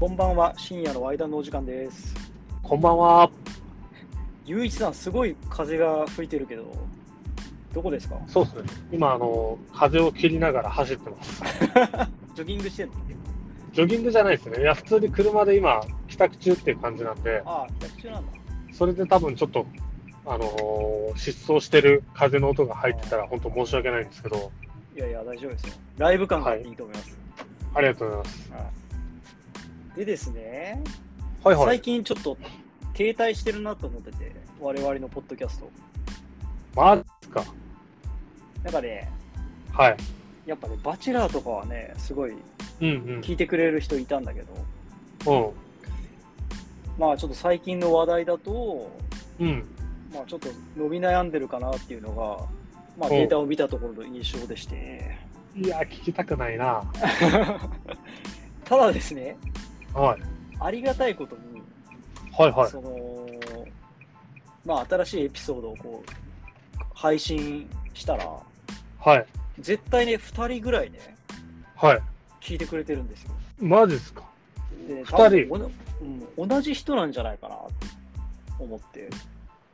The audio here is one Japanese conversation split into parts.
こんばんは、深夜のワイダンのお時間です。こんばんは。ゆういちさん、すごい風が吹いてるけど、どこですか？そうですね。今、あの、風を切りながら走ってます。ジョギングしてんの？ジョギングじゃないですね。いや、普通に車で今、帰宅中っていう感じなんで、ああ、帰宅中なんだ。それで多分ちょっと、あのー失踪してる風の音が入ってたら、本当申し訳ないんですけど、いやいや、大丈夫ですよ。ライブ感がいいと思います。ありがとうございます。はいでですね、はいはい最。近ちょっと停滞してるなと思ってて、我々のポッドキャスト。マジですか。なんかね、はい。やっぱね、バチェラーとかはね、すごいうん聞いてくれる人いたんだけど、うん。うん。まあちょっと最近の話題だと、うん。まあちょっと伸び悩んでるかなっていうのが、まあうんデータを見たところの印象でして、いや、聞きたくないな。ただですね、はい。ありがたいことに、はいはい。その、まあ新しいエピソードをこう、配信したら、はい。絶対ね、2人ぐらいね、はい。聞いてくれてるんですよ。マジですか？で、二人うん、同じ人なんじゃないかなって思って。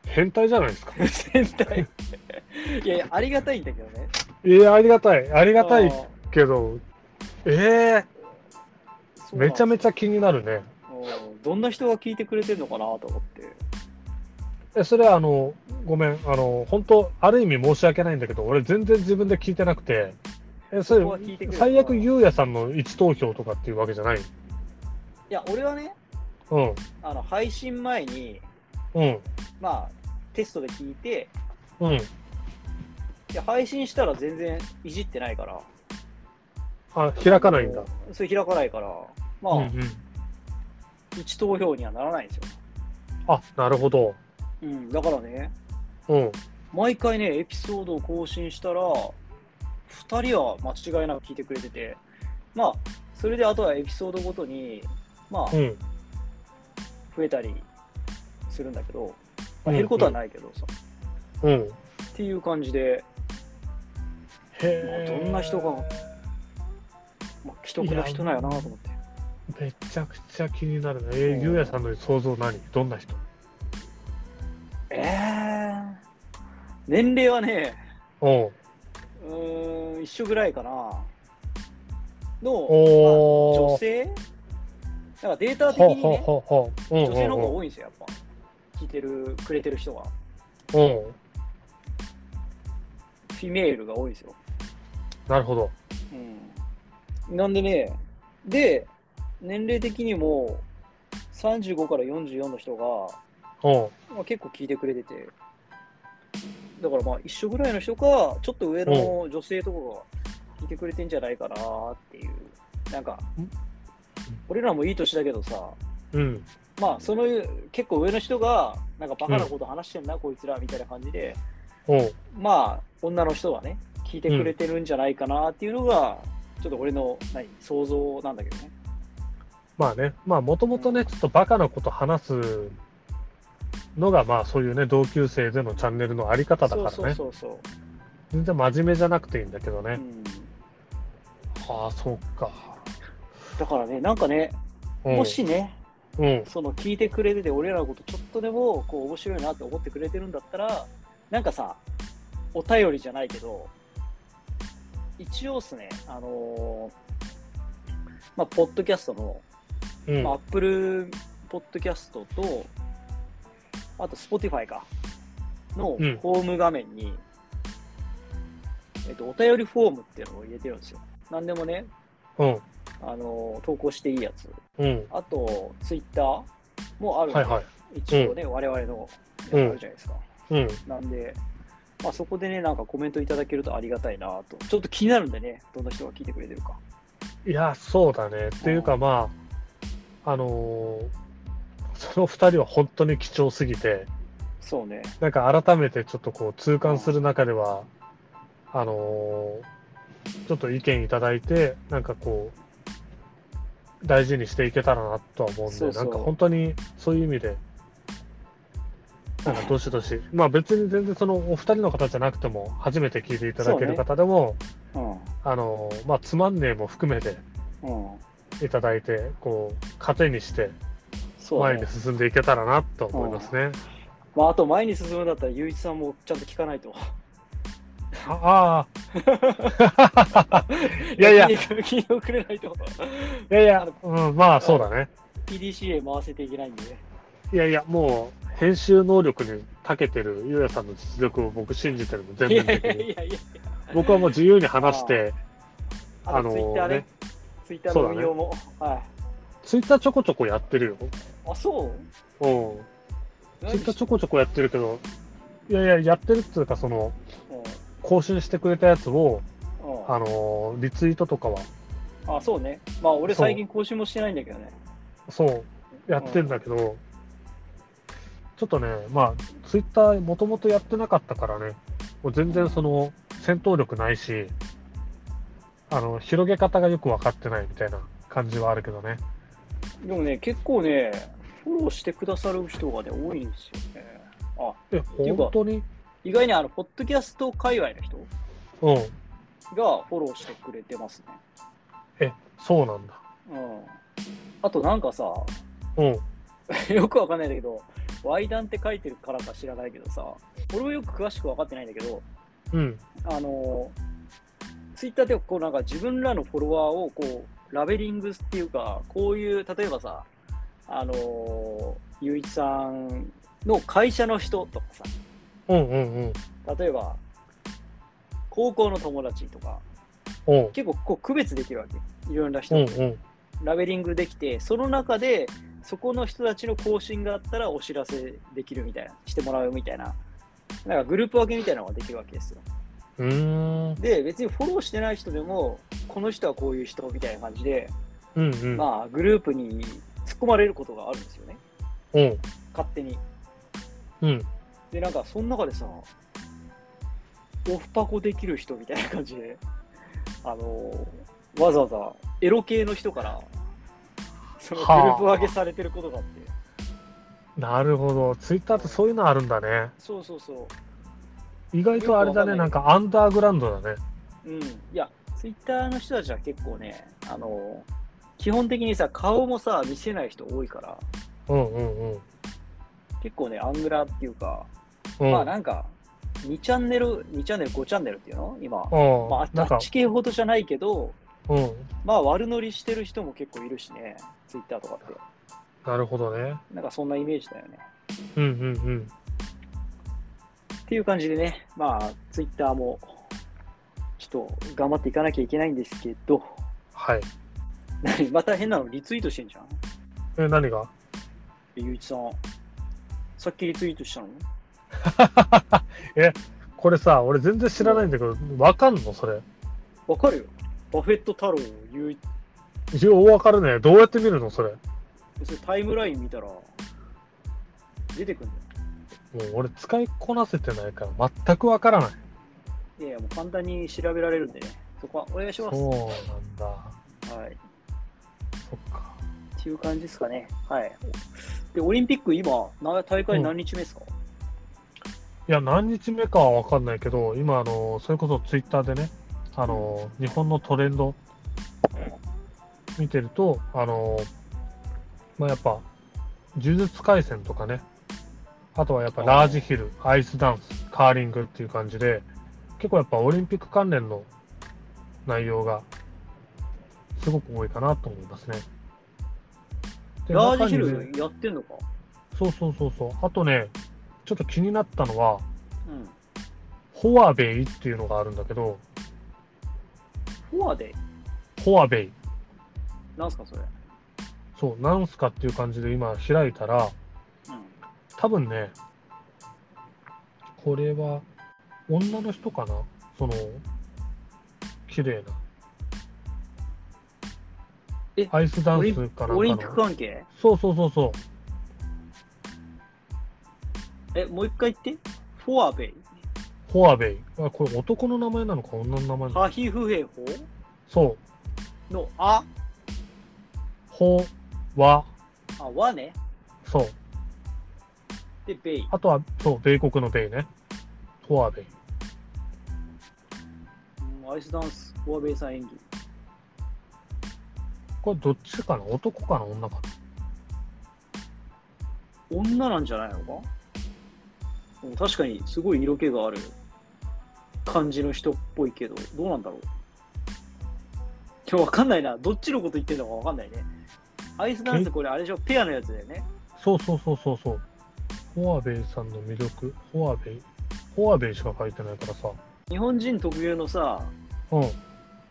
変態じゃないですか？全体。いやいや、ありがたいんだけどね。いや、ありがたい。ありがたいけど、ええそうなんめちゃめちゃ気になるね。うんどんな人が聞いてくれてるのかなと思って。え、それはあの、ごめん、あの、本当ある意味申し訳ないんだけど、俺全然自分で聞いてなくて、え、それ、れ最悪ゆうやさんの位置投票とかっていうわけじゃない？いや、俺はね、うん、あの配信前に、うん、まあ、テストで聞いて、うん。いや配信したら全然いじってないから。あ、開かないんだ。それ開かないから、まあ、うんうん。一投票にはならないんですよ。あ、なるほど。うん、だからね、うん、毎回ね、エピソードを更新したら、2人は間違いなく聞いてくれてて、まあ、それであとはエピソードごとに、まあう、ん、増えたりするんだけど、まあ、減ることはないけどさ、うん。っていう感じで、まあ。どんな人が、まあ、既得な人なんやなと思って。めちゃくちゃ気になるね。えうんー、ゆうやさんの想像何？どんな人？えー、年齢はね、うん。うーん、一緒ぐらいかな。の、まあ女性？だからデータ的にね、女性の方がうん多いんですよ、やっぱ。聞いてる、くれてる人が。うん。フィメールが多いですよ。なるほど。うん。なんでね、で、年齢的にも、35から44の人が、うん。まあ、結構聞いてくれてて、だからまあ一緒ぐらいの人か、ちょっと上の女性とかが聞いてくれてんじゃないかなっていう、なんかん、俺らもいい年だけどさ、うん。まあその結構上の人が、なんかバカなこと話してんな、こいつらみたいな感じで、うん。まあ女の人はね、聞いてくれてるんじゃないかなっていうのが、ちょっと俺の何想像なんだけどね。まあね、まあもともとね、ちょっとバカなこと話すのが、まあそういうね、同級生でのチャンネルのあり方だからね。そうそうそう。全然真面目じゃなくていいんだけどね。うん、はあ、そっか。だからね、なんかね、うんもしね、うん。その聞いてくれてて、俺らのことちょっとでもこう面白いなって思ってくれてるんだったら、なんかさ、お便りじゃないけど、一応っすね、あのーまあ、ポッドキャストの、うん。まあ、Apple ポッドキャストと、あと Spotify か、のうんホーム画面に、えっと、お便りフォームっていうのを入れてるんですよ。なんでもね、うん。あのー投稿していいやつ。うん。あと、Twitter もあるんで、はいはい。一応ね、我々のやつあるじゃないですか。うん。なんで、まあ、そこでね、なんかコメントいただけるとありがたいなと。ちょっと気になるんでね、どんな人が聞いてくれてるか。いや、そうだね。っていうかまあ、あのーその二人は本当に貴重すぎて、そうね。なんか改めてちょっとこう痛感する中では、あのーちょっと意見いただいて、なんかこう、大事にしていけたらなとは思うんで、そうそうなんか本当にそういう意味で、なんかどしどし、まあ別に全然そのお二人の方じゃなくても、初めて聞いていただける方でも、うん。あのーまあつまんねえも含めて、うん。いただいて、こう、糧にして前に。進んでいけたらなと思いますね。まあ、あと前に進むんだったら、ゆういちさんもちゃんと聞かないと。ああー。いやいや、い聞いてくれないと。やいや、うん、まあそうだね。PDCA 回せていけないんでね。いやいや、もう、編集能力に長けてるゆうやさんの実力を僕信じてるの、全いや面的に。いやいやいや。僕はもう自由に話して、あとツイッターねね。ツイッターの運用も。はい。ツイッターちょこちょこやってるよ。あ、そう？うん。ツイッターちょこちょこやってるけど、いやいや、やってるっていうか、その、更新してくれたやつを、あのーリツイートとかは、あ、そうね。まあ、俺最近更新もしてないんだけどね。そう、やってんだけど、ちょっとね、まあ、ツイッターもともとやってなかったからね、もう全然その、戦闘力ないし、あの、広げ方がよく分かってないみたいな感じはあるけどね。でもね、結構ね、フォローしてくださる人がね、多いんですよね。あ、え、本当に？意外にあの、ポッドキャスト界隈の人うん。がフォローしてくれてますね。え、そうなんだ。うん。あとなんかさ、うん。よくわかんないんだけど、Y 談って書いてるからか知らないけどさ、俺もよく詳しく分かってないんだけど、うん。あの、ツイッターでこうなんか自分らのフォロワーをこう、ラベリングっていうか、こういう、例えばさ、あの、ゆういちさんの会社の人とかさ、うんうんうん。例えば、高校の友達とか、うん。結構こう区別できるわけ。いろんな人とうんうん。ラベリングできて、その中で、そこの人たちの更新があったらお知らせできるみたいな、してもらうみたいな、なんかグループ分けみたいなのができるわけですよ。で、別にフォローしてない人でも、この人はこういう人みたいな感じで、うんうん。まあ、グループに突っ込まれることがあるんですよね。うん。勝手に。うん。で、なんか、その中でさ、オフパコできる人みたいな感じで、あのわざわざエロ系の人から、そのグループ分けされてることがあって、なるほど。ツイッターってそういうのあるんだね。そうそうそ意外とあれだね。なんかアンダーグラウンドだね。う。うん。いや、ツイッターの人たちは結構ね、あの基本的にさ、顔もさ、見せない人多いから、うんうんうん。結構ね、アングラっていうか、うん。まあなんか、2チャンネル、2チャンネル、5チャンネルっていうの？今。うん。まあ、なんかあっち系ほどじゃないけど、うん。まあ悪乗りしてる人も結構いるしね、ツイッターとかって。なるほどね。なんかそんなイメージだよね。うんうんうん。っていう感じでね、まあツイッターもちょっと頑張っていかなきゃいけないんですけど、はい。何？また変なのリツイートしてんじゃん？え、何が？ゆういちさん。さっきリツイートしたの？え、これさ、俺全然知らないんだけど、わかんの？それ。わかるよ。バフェット太郎ゆういようわかるね。どうやって見るの？それ。もそれタイムライン見たら出てくるんだよ。う俺使いこなせてないから全くわからない。いやいや、もう簡単に調べられるんでね。そこはお願いします。そうなんだ。はい。そっか。っていう感じですかね。はい。で、オリンピック今、な大会何日目ですか、いや、何日目かはわかんないけど、今、あの、それこそツイッターでね、あの、日本のトレンド見てると、あの、まあ、やっぱ、呪術廻戦とかね、あとはやっぱラージヒル、アイスダンス、カーリングっていう感じで、結構やっぱオリンピック関連の内容がすごく多いかなと思いますね。でラージヒルやってんのか？そうそうそうそう。あとね、ちょっと気になったのは、うん。フォアベイっていうのがあるんだけど、フォアで、フォアベイ。なんすかそれ？そう、なんすかっていう感じで今開いたら、うん。多分ね、これは女の人かな？その、綺麗な。えアイスダンスかなんかオリンピックの。関係？そうそうそうそう。え、もう一回言って。フォアベイ？フォアベイ。あ、これ男の名前なのか？女の名前なのか？ハヒフヘホそう。のあ、ほ、わ、あ、和ね。そう。で、ベイ。あとは、そう、米国のベイね。フォアベイ。うんアイスダンス、フォアベイさん演技。これどっちかな？男かな？女かな？女なんじゃないのか？確かにすごい色気がある感じの人っぽいけど、どうなんだろう？今日わかんないな。どっちのこと言ってるのかわかんないね。アイスダンスこれあれでしょ？ペアのやつだよね。そうそうそうそうそう。フォアベイさんの魅力、フォアベイ、フォアベイしか書いてないからさ。日本人特有のさ、うん、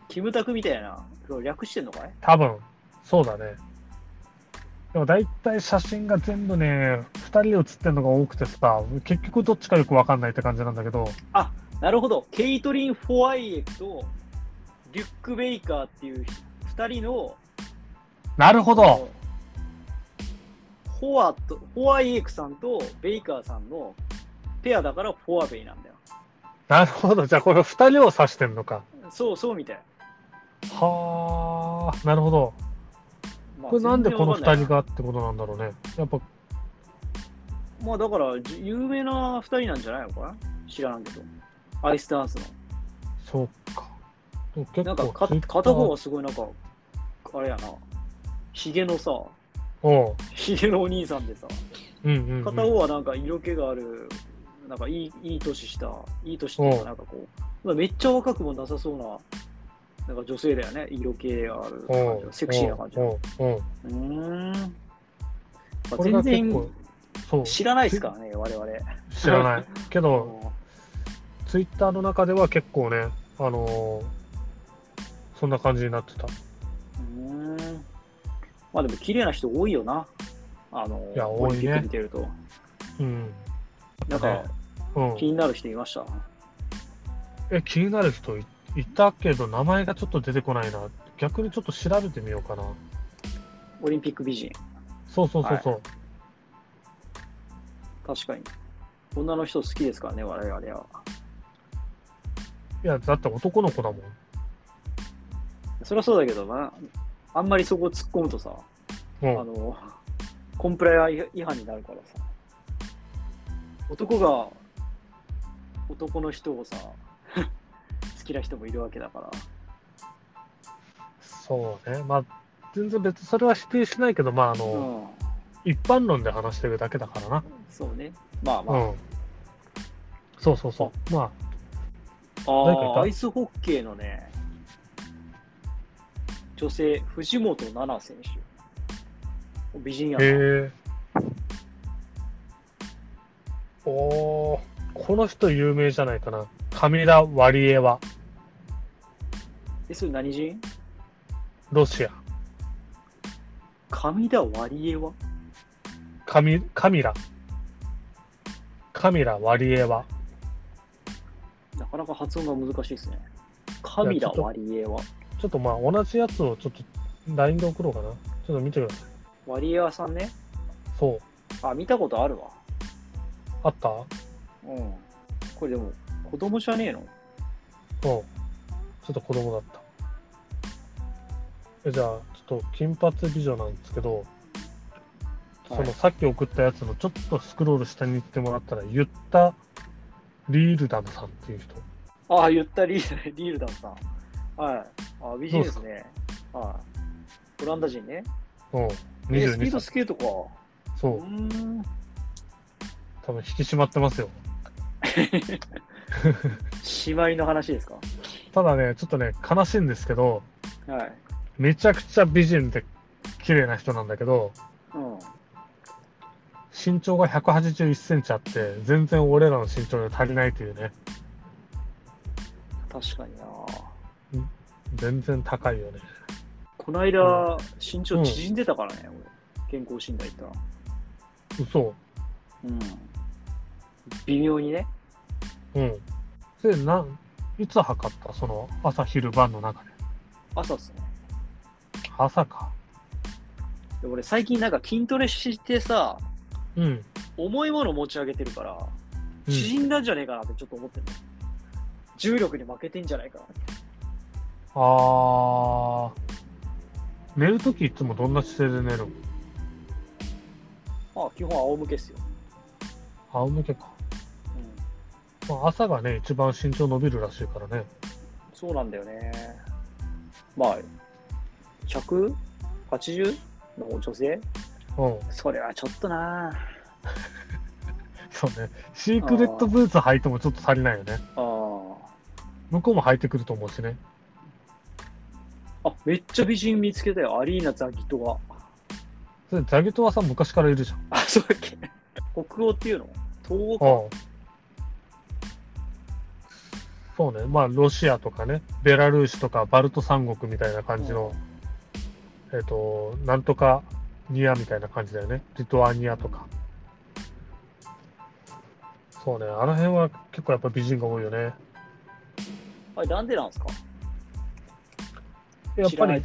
キムタクみたいな、略してんのかい？多分、そうだね。でも大体写真が全部ね、2人写ってんのが多くてさ、結局どっちかよくわかんないって感じなんだけど、なるほど。ケイトリン・フォアイエクとリュック・ベイカーっていう2人の、なるほどフォアと、フォアイエクさんとベイカーさんのペアだからフォアベイなんだよ。なるほど。じゃあこれ2人を指してんのか。そうそうみたい。はあ、なるほど。まあこれなんでこの2人。がってことなんだろうね。やっぱ、なまあだから、じ有名な2人なんじゃないのかな？知らんけど。アイスダンスの。そうか。結なんか片方はすごいなんか、あれやな、ヒゲのさ、おうヒゲのお兄さんでさ、うんうん、うん。片方はなんか色気がある、なんかいいいい年した、いい年っていうかなんかこう、めっちゃ若くもなさそうな、なんか女性だよね、色気がある感じの、セクシーな感じうん。まあ全然知らないですからね、我々。知らない。けど、うん。ツイッターの中では結構ね、あのーそんな感じになってた。まあでも綺麗な人多いよな。あの、いやオリンピッ多いねク見てると。うん。なんか、うん気、になる人いました？え、気になる人いいたけど、名前がちょっと出てこないな。逆にちょっと調べてみようかな。オリンピック美人。そうそうそうそう。確かに。女の人好きですからね、我々は。い、や、だって男の子だもん。そりゃそうだけどな、あんまりそこ突っ込むとさ、うん、あの、コンプライア違反になるからさ、男が男の人をさ、好きな人もいるわけだから。そうね。まあ、全然別にそれは否定しないけど、まあ、あうの、ん。一般論で話してるだけだからな。そうね。まあまあ。うん。そうそうそう。まああ、アイスホッケーのね、女性、藤本奈々選手。美人やあ、な。おー、この人有名じゃないかな。カミラ・ワリエワ、え、それ何人？ロシア。神田ワリエワカミカミラ。カミラ・ワリエワ。なかなか発音が難しいですね。神田ワリエワ。ちょっとまあ、同じやつをちょっと LINE で送ろうかな。ちょっと見てください。ワリエワさんね。そう。あ、見たことあるわ。あった？うん。これでも、子供じゃねえの？うん。ちょっと子供だった。えじゃあ、ちょっと金髪美女なんですけど、そはいのさっき送ったやつのちょっとスクロール下に行ってもらったら、言ったリールダムさんっていう人。ああ、言ったリールリールダンさん。はい。あ美人ですね。はい。オランダ人ね。うん。えスピー22ド歳。スケートか。そうう。ーん。多分引き締まってますよ。しまいの話ですか？ただね、ちょっとね、悲しいんですけど、はい。めちゃくちゃ美人で綺麗な人なんだけど、うん。身長が181センチあって、全然俺らの身長で足りないというね、確かにな。全然高いよね。この間、身長縮んでたからね、俺。健康診断行ったら。嘘うん。微妙にね。うん。それなん、いつ測った？その朝昼晩の中で。朝っすね。朝か。で俺最近なんか筋トレしてさ、うん。重いもの持ち上げてるから、うん縮んだんじゃねえかなってちょっと思ってる、重力に負けてんじゃないかなって。あー。寝るときいつもどんな姿勢で寝るあ、基本仰向けっすよ。仰向けか。うん。まあ、朝がね、一番身長伸びるらしいからね。そうなんだよね。まあ、100 80の女性？うん。それはちょっとな そうね。シークレットブーツ履いてもちょっと足りないよね。あー向こうも履いてくると思うしね。あ、めっちゃ美人見つけたよ。アリーナ・ザギトが。それザギトはさ、昔からいるじゃん。あ、そうだっけ北欧っていうの？東欧か。うん。そうね。まあ、ロシアとかね、ベラルーシとかバルト三国みたいな感じの、えっ、と、なんとかニアみたいな感じだよね。リトアニアとか。そうね。あの辺は結構やっぱ美人が多いよね。あれ、なんでなんですか？やっぱり。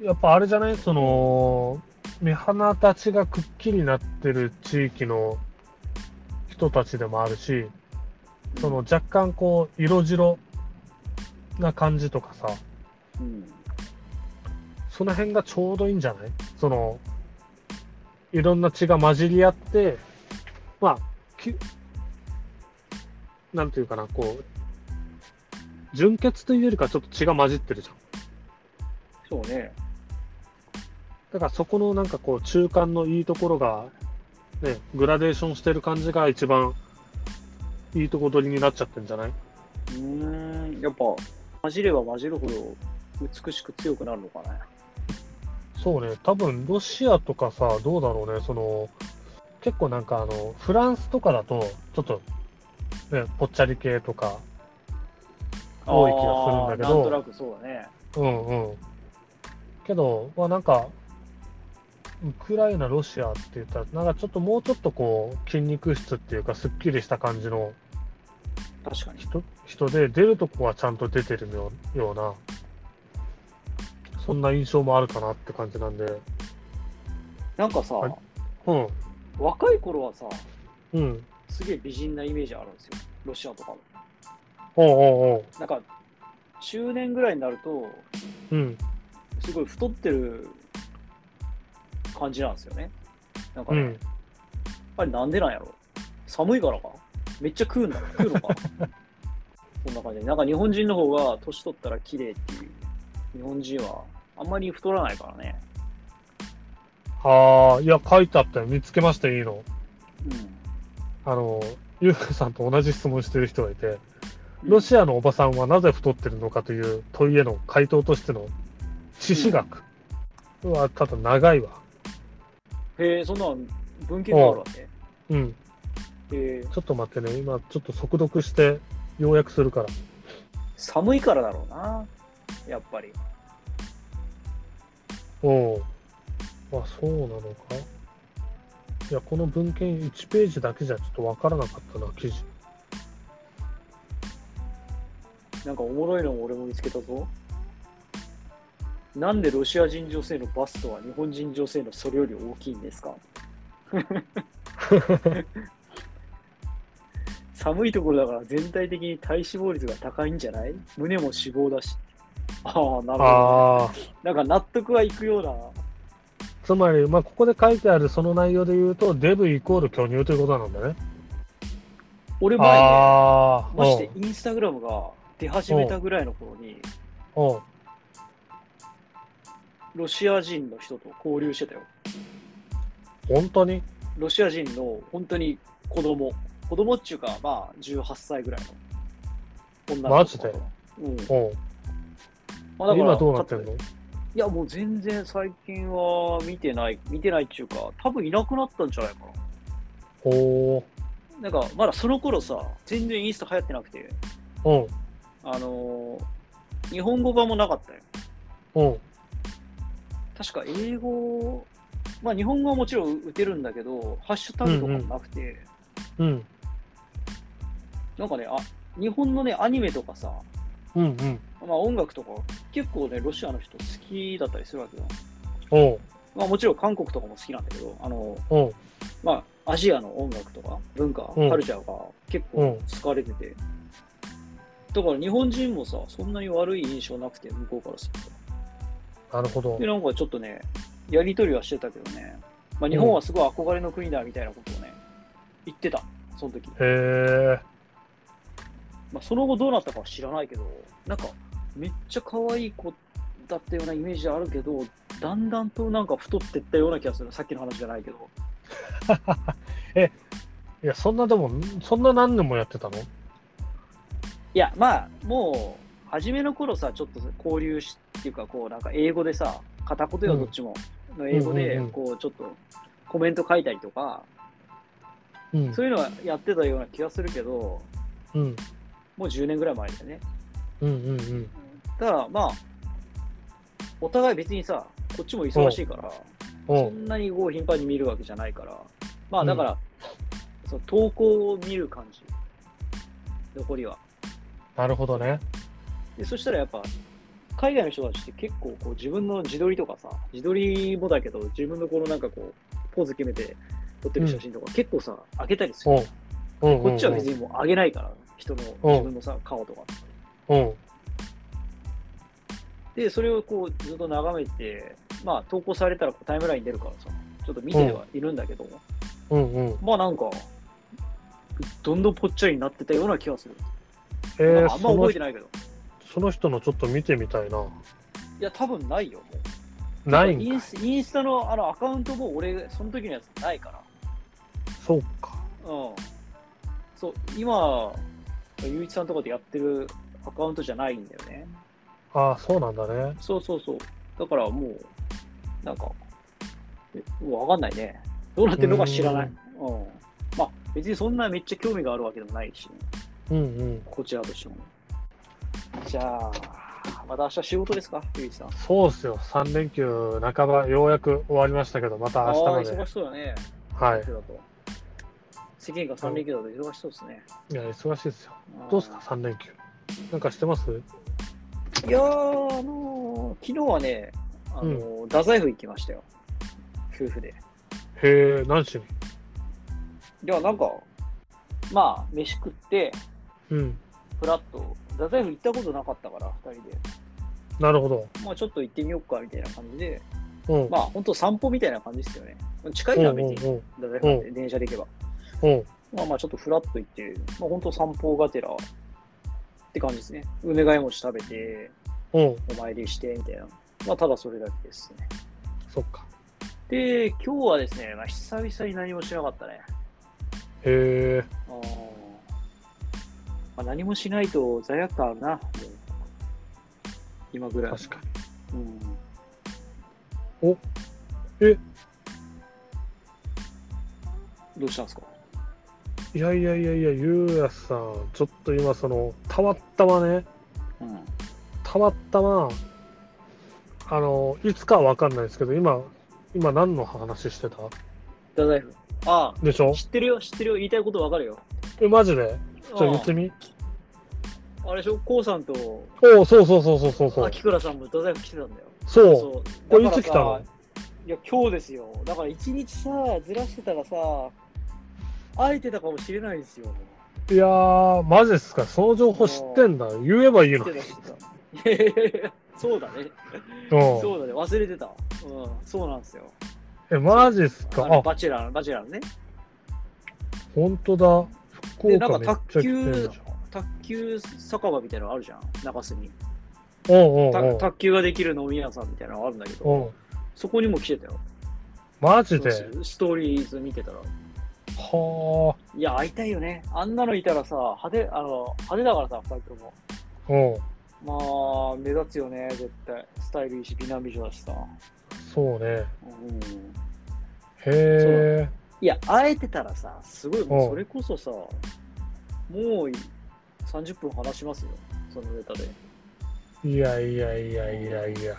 やっぱあれじゃない？その、目鼻立ちがくっきりなってる地域の人たちでもあるし、その若干こう、色白な感じとかさ、うん。その辺がちょうどいいんじゃない？その、いろんな血が混じり合って、まあ、きなんていうかな、こう、純血というよりかちょっと血が混じってるじゃん。そうね。だからそこのなんかこう中間のいいところが、ね、グラデーションしてる感じが一番いいとこ取りになっちゃってんじゃない？うーん、やっぱ、混じれば混じるほど美しく強くなるのかね。そうね、多分ロシアとかさ、どうだろうね、その、結構なんかあの、フランスとかだと、ちょっと、ね、ぽっちゃり系とか、多い気がするんだけどなんとなくそうだね。うんうん。けど、まあなんか、ウクライナ、ロシアって言ったら、なんかちょっともうちょっとこう、筋肉質っていうか、すっきりした感じの確かに。人人で、出るとこはちゃんと出てるような、そんな印象もあるかなって感じなんで、なんかさ、はいうん、若い頃はさ、うん、すげえ美人なイメージあるんですよ。ロシアとかも。おうおうなんか、中年ぐらいになると、うん、すごい太ってる感じなんですよね。なんかね、うん。あれなんでなんやろ寒いからか？めっちゃ食うんだろ食うのか？こんな感じで。なんか日本人の方が年取ったら綺麗っていう。日本人はあんまり太らないからね。ああ、いや、書いてあったよ。見つけました、いいの。うん。あの、ゆうかさんと同じ質問してる人がいて、ロシアのおばさんはなぜ太ってるのかという問いへの回答としての知識学はただ長いわ。へえ、そんなん文献があるわけ？うん。へえ、ちょっと待ってね。今、ちょっと速読して、要約するから。寒いからだろうな。やっぱり。おう。あ、そうなのか？いや、この文献1ページだけじゃちょっとわからなかったな、記事。なんかおもろいのも俺も見つけたぞ。なんでロシア人女性のバストは日本人女性のそれより大きいんですか？寒いところだから全体的に体脂肪率が高いんじゃない？胸も脂肪だし。ああ、なるほど。なんか納得はいくような。つまり、まあ、ここで書いてあるその内容で言うと、デブイコール巨乳ということなんだね。俺前ね、ああ。ましてインスタグラムが出始めたぐらいの頃に、ロシア人の人と交流してたよ。本当に？ロシア人の本当に子供。子供っていうか、まあ、18歳ぐらいの女の子マジで？うん。おうまあ、だから今どうなってんの？いや、もう全然最近は見てない、見てないっていうか、多分いなくなったんじゃないかおー。な。なんか、まだその頃さ、全然インスタ流行ってなくて、うん。あのー日本語版もなかったよ。うん。確か英語、まあ日本語はもちろん打てるんだけど、ハッシュタグとかもなくて、うん。なんかね、あ、日本のね、アニメとかさ、うん。うん。まあ音楽とか結構ね、ロシアの人好きだったりするわけよ。おうまあもちろん韓国とかも好きなんだけど、あの、おうまあアジアの音楽とか文化、うんカルチャーが結構使われてて、だから日本人もさ、そんなに悪い印象なくて、向こうからするなるほどと。で、。なんかちょっとね、やりとりはしてたけどね、まあ日本はすごい憧れの国だみたいなことをね、言ってた、その時。へえ。まあその後どうなったかは知らないけど、なんかめっちゃ可愛い子だったようなイメージあるけど、だんだんとなんか太ってったような気がする。さっきの話じゃないけど。いや、そんなでも、そんな何年もやってたの？いや、まあ、もう、初めの頃さ、ちょっと交流しっていうか、こう、なんか英語でさ、片言よ、うんどっちも。の英語でうんうんうん、こう、ちょっとコメント書いたりとか、うん。そういうのはやってたような気がするけど、うん。もう10年ぐらい前だよね。うんうんうん。ただ、まあ、お互い別にさ、こっちも忙しいから、おそんなにこう頻繁に見るわけじゃないから、まあだから、その投稿を見る感じ、残りは。なるほどね。でそしたらやっぱ、海外の人たちって結構こう自分の自撮りとかさ、自撮りもだけど、自分のこのなんかこう、ポーズ決めて撮ってる写真とか結構さ、上げたりする。おうん。こっちは別にもう上げないから、人のうん自分のさ、顔とか。うん。で、それをこうずっと眺めて、まあ投稿されたらタイムラインに出るからさ、ちょっと見てはいるんだけど、うんうん。まあなんか、どんどんぽっちゃりになってたような気がする。えー、あんま覚えてないけど。その人のちょっと見てみたいな。いや、多分ないよ。ないんインスインスタのあのアカウントも俺、その時のやつないから。そうか。うん。そう、今、ゆういちさんとかでやってるアカウントじゃないんだよね。ああ、そうなんだね。そうそうそう。だからもう、なんか、えわかんないね。どうなってるのか知らない。うん。まあ、別にそんなめっちゃ興味があるわけでもないし、うんうん。こちらとしても。じゃあ、また明日仕事ですか、ゆうさん。そうっすよ。3連休半ば、ようやく終わりましたけど、また明日まで。忙しそうだね。はい。世間が3連休だと忙しそうですね。いや、忙しいですよ。どうですか、3連休。なんかしてます？いやー、あのー昨日はね、あのー太宰府行きましたよ。夫婦で。へえ、何しに？いや、なんか、まあ、飯食って、うん。ふらっと、太宰府行ったことなかったから、二人で。なるほど。まあ、ちょっと行ってみようか、みたいな感じで、うん。まあ、ほんと散歩みたいな感じですよね。近いうんのは別に、うんうん太宰府なんで、電車で行けば。うん。まあまあ、ちょっとふらっと行って、まあ、ほんと散歩がてら、って感じですね。梅ヶ谷餅食べて、うん。お参りして、みたいな。まあ、ただそれだけですね。そっか。で、今日はですね、まあ、久々に何もしなかったね。へえ。まあ、何もしないと罪悪感あるな、今ぐらい。確かうん、おえ？どうしたんですか？に。いやいやいやいや、ゆうやさん、ちょっと今、その、たまったまね、うん。たまったま、あの、いつかはわかんないですけど、今、今何の話してた？太宰府。あでしょ？あ、知ってるよ、知ってるよ。言いたいことわかるよ。え、マジで？ちょっと言ってみああれでしょ、こうさんとおお、そうそうそうそうそうそう。秋倉さんも太宰府来てたんだよ。そう。そう。これいつ来たの？いや、今日ですよ。だから一日さ、ずらしてたらさ、会えてたかもしれないんですよ。いやー、マジっすか。その情報知ってんだ。言えばいいの。いやいやいやそうだね。うん。そうだね。忘れてた。うん、そうなんですよ。え、マジっすか？あバチェラー、バチェラーのね。ほんとだ。福で、なんか卓球。、卓球酒場みたいなのあるじゃん、中洲に。おうおうたおう卓球ができる飲み屋さんみたいなのがあるんだけど、そこにも来てたよ。マジで？ストーリーズ見てたら。はいや、会いたいよね。あんなのいたらさ、派手、あの、派手だからさ、二人とも。まあ、目立つよね、絶対。スタイルいいし、美男美女だしさ。そうね。うん。へえ。いや、会えてたらさ、すごい、もううんそれこそさ、もう30分話しますよ、そのネタで。いやいやいやいやいや。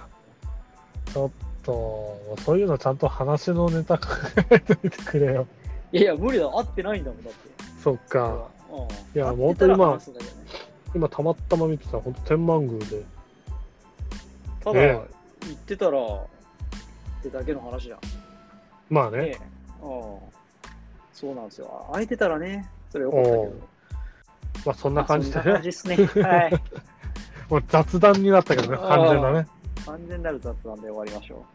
ちょっと、そういうのちゃんと話のネタ考えてみてくれよ。いやいや、無理だ、会ってないんだもん、だって。そっか。うん。いや本当にまあ話すんだけどね今たまたま見てたら、ほんと天満宮で。ただ、え言ってたら、ってだけの話じゃん。まあね。ねうん。そうなんですよ。会えてたらね、それよかったけど。まあそんな感じでね。そんな感じですね。はい。もう雑談になったけどね、完全なね。完全なる雑談で終わりましょ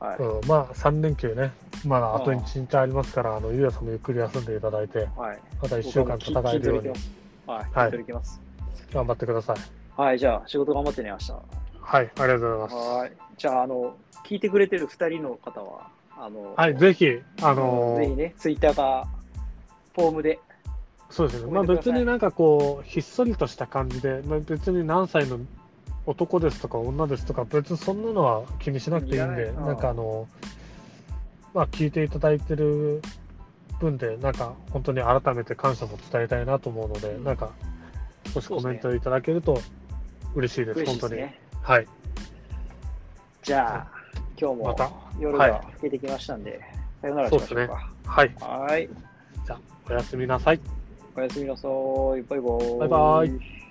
う。はい。うん、まあ3連休ね。まだあとあー1日ありますから、あの、ゆうやさんもゆっくり休んでいただいて、はい。また1週間戦えるように。はい。はい。頑張ってください。はい、じゃあ、仕事頑張ってね、明日。はい、ありがとうございます。はい。じゃあ、あの、聞いてくれてる2人の方は、あの、はい、ぜひ、あのーぜひね、ツイッターか、フォームで、そうですね、まあ、別になんかこう、ひっそりとした感じで、まあ、別に何歳の男ですとか女ですとか、別にそんなのは気にしなくていいんで、ない。なんかあの、まあ、聞いていただいてる分で、なんか本当に改めて感謝も伝えたいなと思うので、うん。なんか少しコメントいただけると嬉しいです、ですね。はい、じゃあ、今日も夜はいが更けてきましたんで、さよならしましょうか。はい、はい。じゃあ、おやすみなさい。おやすみなさい。バイバイ。バイバイ